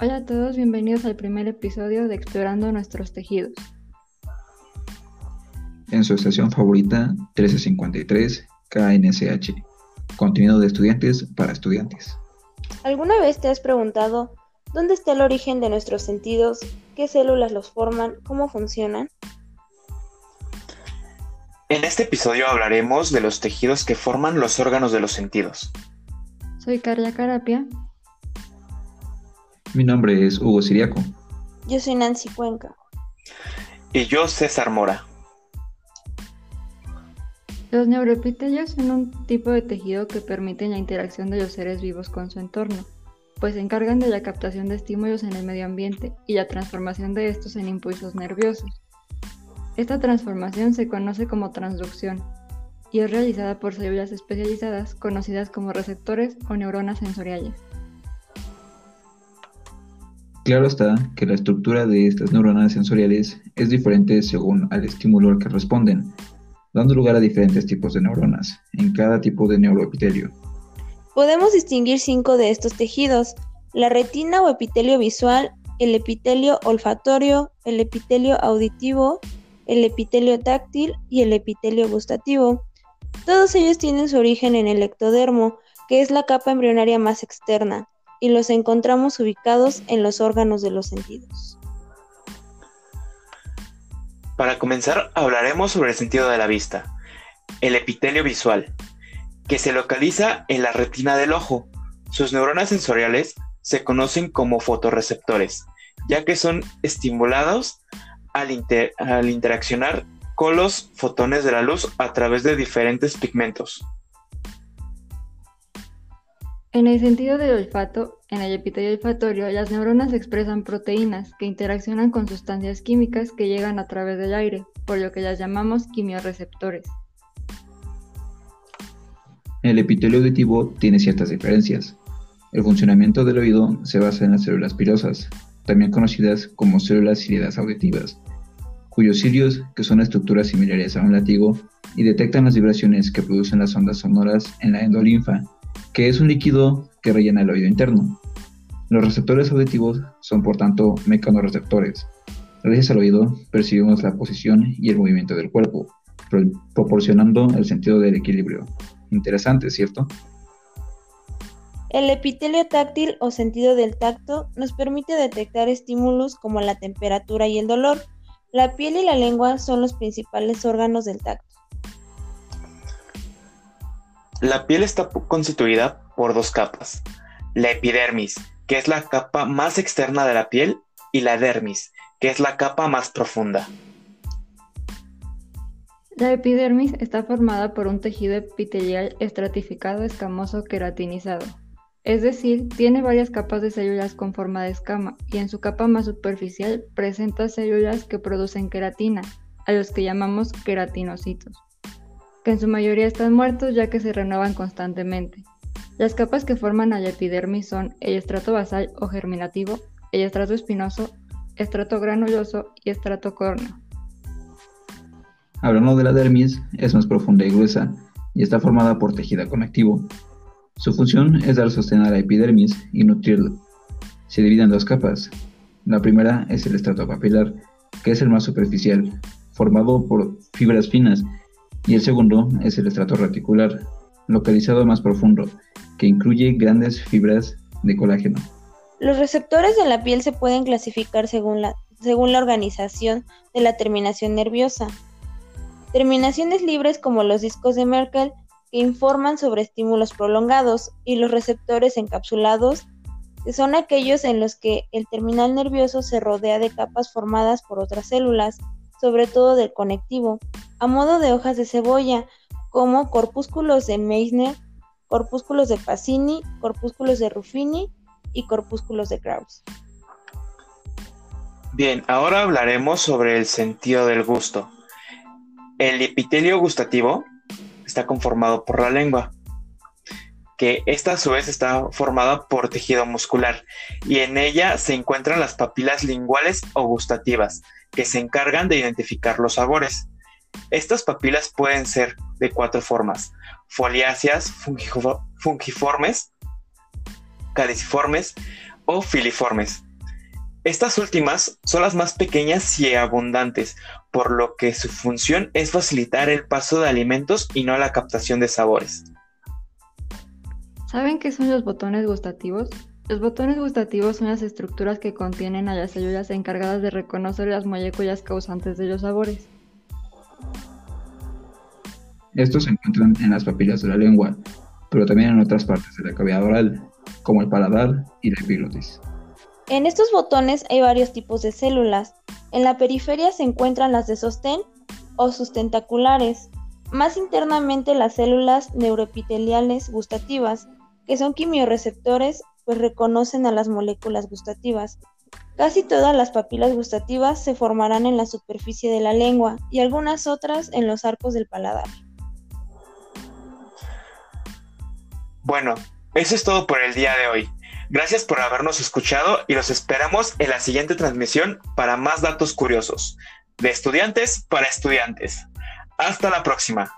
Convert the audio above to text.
Hola a todos, bienvenidos al primer episodio de Explorando nuestros tejidos. En su estación favorita, 1353 KNSH. Contenido de estudiantes para estudiantes. ¿Alguna vez te has preguntado dónde está el origen de nuestros sentidos? ¿Qué células los forman? ¿Cómo funcionan? En este episodio hablaremos de los tejidos que forman los órganos de los sentidos. Soy Carla Carapia mi nombre es Hugo Siriaco. Yo soy Nancy Cuenca. Y yo César Mora. Los neuroepitelios son un tipo de tejido que permiten la interacción de los seres vivos con su entorno, pues se encargan de la captación de estímulos en el medio ambiente y la transformación de estos en impulsos nerviosos. Esta transformación se conoce como transducción y es realizada por células especializadas conocidas como receptores o neuronas sensoriales. Claro está que la estructura de estas neuronas sensoriales es diferente según al estímulo al que responden, dando lugar a diferentes tipos de neuronas en cada tipo de neuroepitelio. Podemos distinguir cinco de estos tejidos, la retina o epitelio visual, el epitelio olfatorio, el epitelio auditivo, el epitelio táctil y el epitelio gustativo. Todos ellos tienen su origen en el ectodermo, que es la capa embrionaria más externa, y los encontramos ubicados en los órganos de los sentidos. Para comenzar, hablaremos sobre el sentido de la vista, el epitelio visual, que se localiza en la retina del ojo. Sus neuronas sensoriales se conocen como fotorreceptores, ya que son estimulados al, al interaccionar con los fotones de la luz a través de diferentes pigmentos. En el sentido del olfato, en el epitelio olfatorio, las neuronas expresan proteínas que interaccionan con sustancias químicas que llegan a través del aire, por lo que las llamamos quimioreceptores. El epitelio auditivo tiene ciertas diferencias. El funcionamiento del oído se basa en las células pirosas, también conocidas como células ciliadas auditivas, cuyos cilios, que son estructuras similares a un látigo, y detectan las vibraciones que producen las ondas sonoras en la endolinfa que es un líquido que rellena el oído interno. Los receptores auditivos son por tanto mecanorreceptores. Gracias al oído percibimos la posición y el movimiento del cuerpo, proporcionando el sentido del equilibrio. Interesante, ¿cierto? El epitelio táctil o sentido del tacto nos permite detectar estímulos como la temperatura y el dolor. La piel y la lengua son los principales órganos del tacto. La piel está constituida por dos capas, la epidermis, que es la capa más externa de la piel, y la dermis, que es la capa más profunda. La epidermis está formada por un tejido epitelial estratificado escamoso queratinizado, es decir, tiene varias capas de células con forma de escama y en su capa más superficial presenta células que producen queratina, a los que llamamos queratinocitos en su mayoría están muertos ya que se renuevan constantemente. Las capas que forman la epidermis son el estrato basal o germinativo, el estrato espinoso, estrato granuloso y estrato córneo. Hablando de la dermis, es más profunda y gruesa y está formada por tejido conectivo. Su función es dar sostén a la epidermis y nutrirla. Se divide en dos capas. La primera es el estrato papilar, que es el más superficial, formado por fibras finas y el segundo es el estrato reticular, localizado más profundo, que incluye grandes fibras de colágeno. Los receptores de la piel se pueden clasificar según la, según la organización de la terminación nerviosa. Terminaciones libres como los discos de Merkel que informan sobre estímulos prolongados y los receptores encapsulados que son aquellos en los que el terminal nervioso se rodea de capas formadas por otras células, sobre todo del conectivo, a modo de hojas de cebolla, como corpúsculos de Meissner, corpúsculos de Pacini, corpúsculos de Ruffini y corpúsculos de Krauss. Bien, ahora hablaremos sobre el sentido del gusto. El epitelio gustativo está conformado por la lengua, que esta a su vez está formada por tejido muscular y en ella se encuentran las papilas linguales o gustativas, que se encargan de identificar los sabores. Estas papilas pueden ser de cuatro formas, foliáceas, fungiformes, caliciformes o filiformes, Estas últimas son las más pequeñas y abundantes, por lo que su función es facilitar el paso de alimentos y no la captación de sabores. ¿Saben qué son los botones gustativos? Los botones gustativos son las estructuras que contienen a las células encargadas de reconocer las moléculas causantes de los sabores. Estos se encuentran en las papilas de la lengua, pero también en otras partes de la cavidad oral, como el paladar y la epiglotis. En estos botones hay varios tipos de células. En la periferia se encuentran las de sostén o sustentaculares. Más internamente las células neuroepiteliales gustativas, que son quimiorreceptores, pues reconocen a las moléculas gustativas. Casi todas las papilas gustativas se formarán en la superficie de la lengua y algunas otras en los arcos del paladar. Bueno, eso es todo por el día de hoy. Gracias por habernos escuchado y los esperamos en la siguiente transmisión para más datos curiosos, de estudiantes para estudiantes. Hasta la próxima.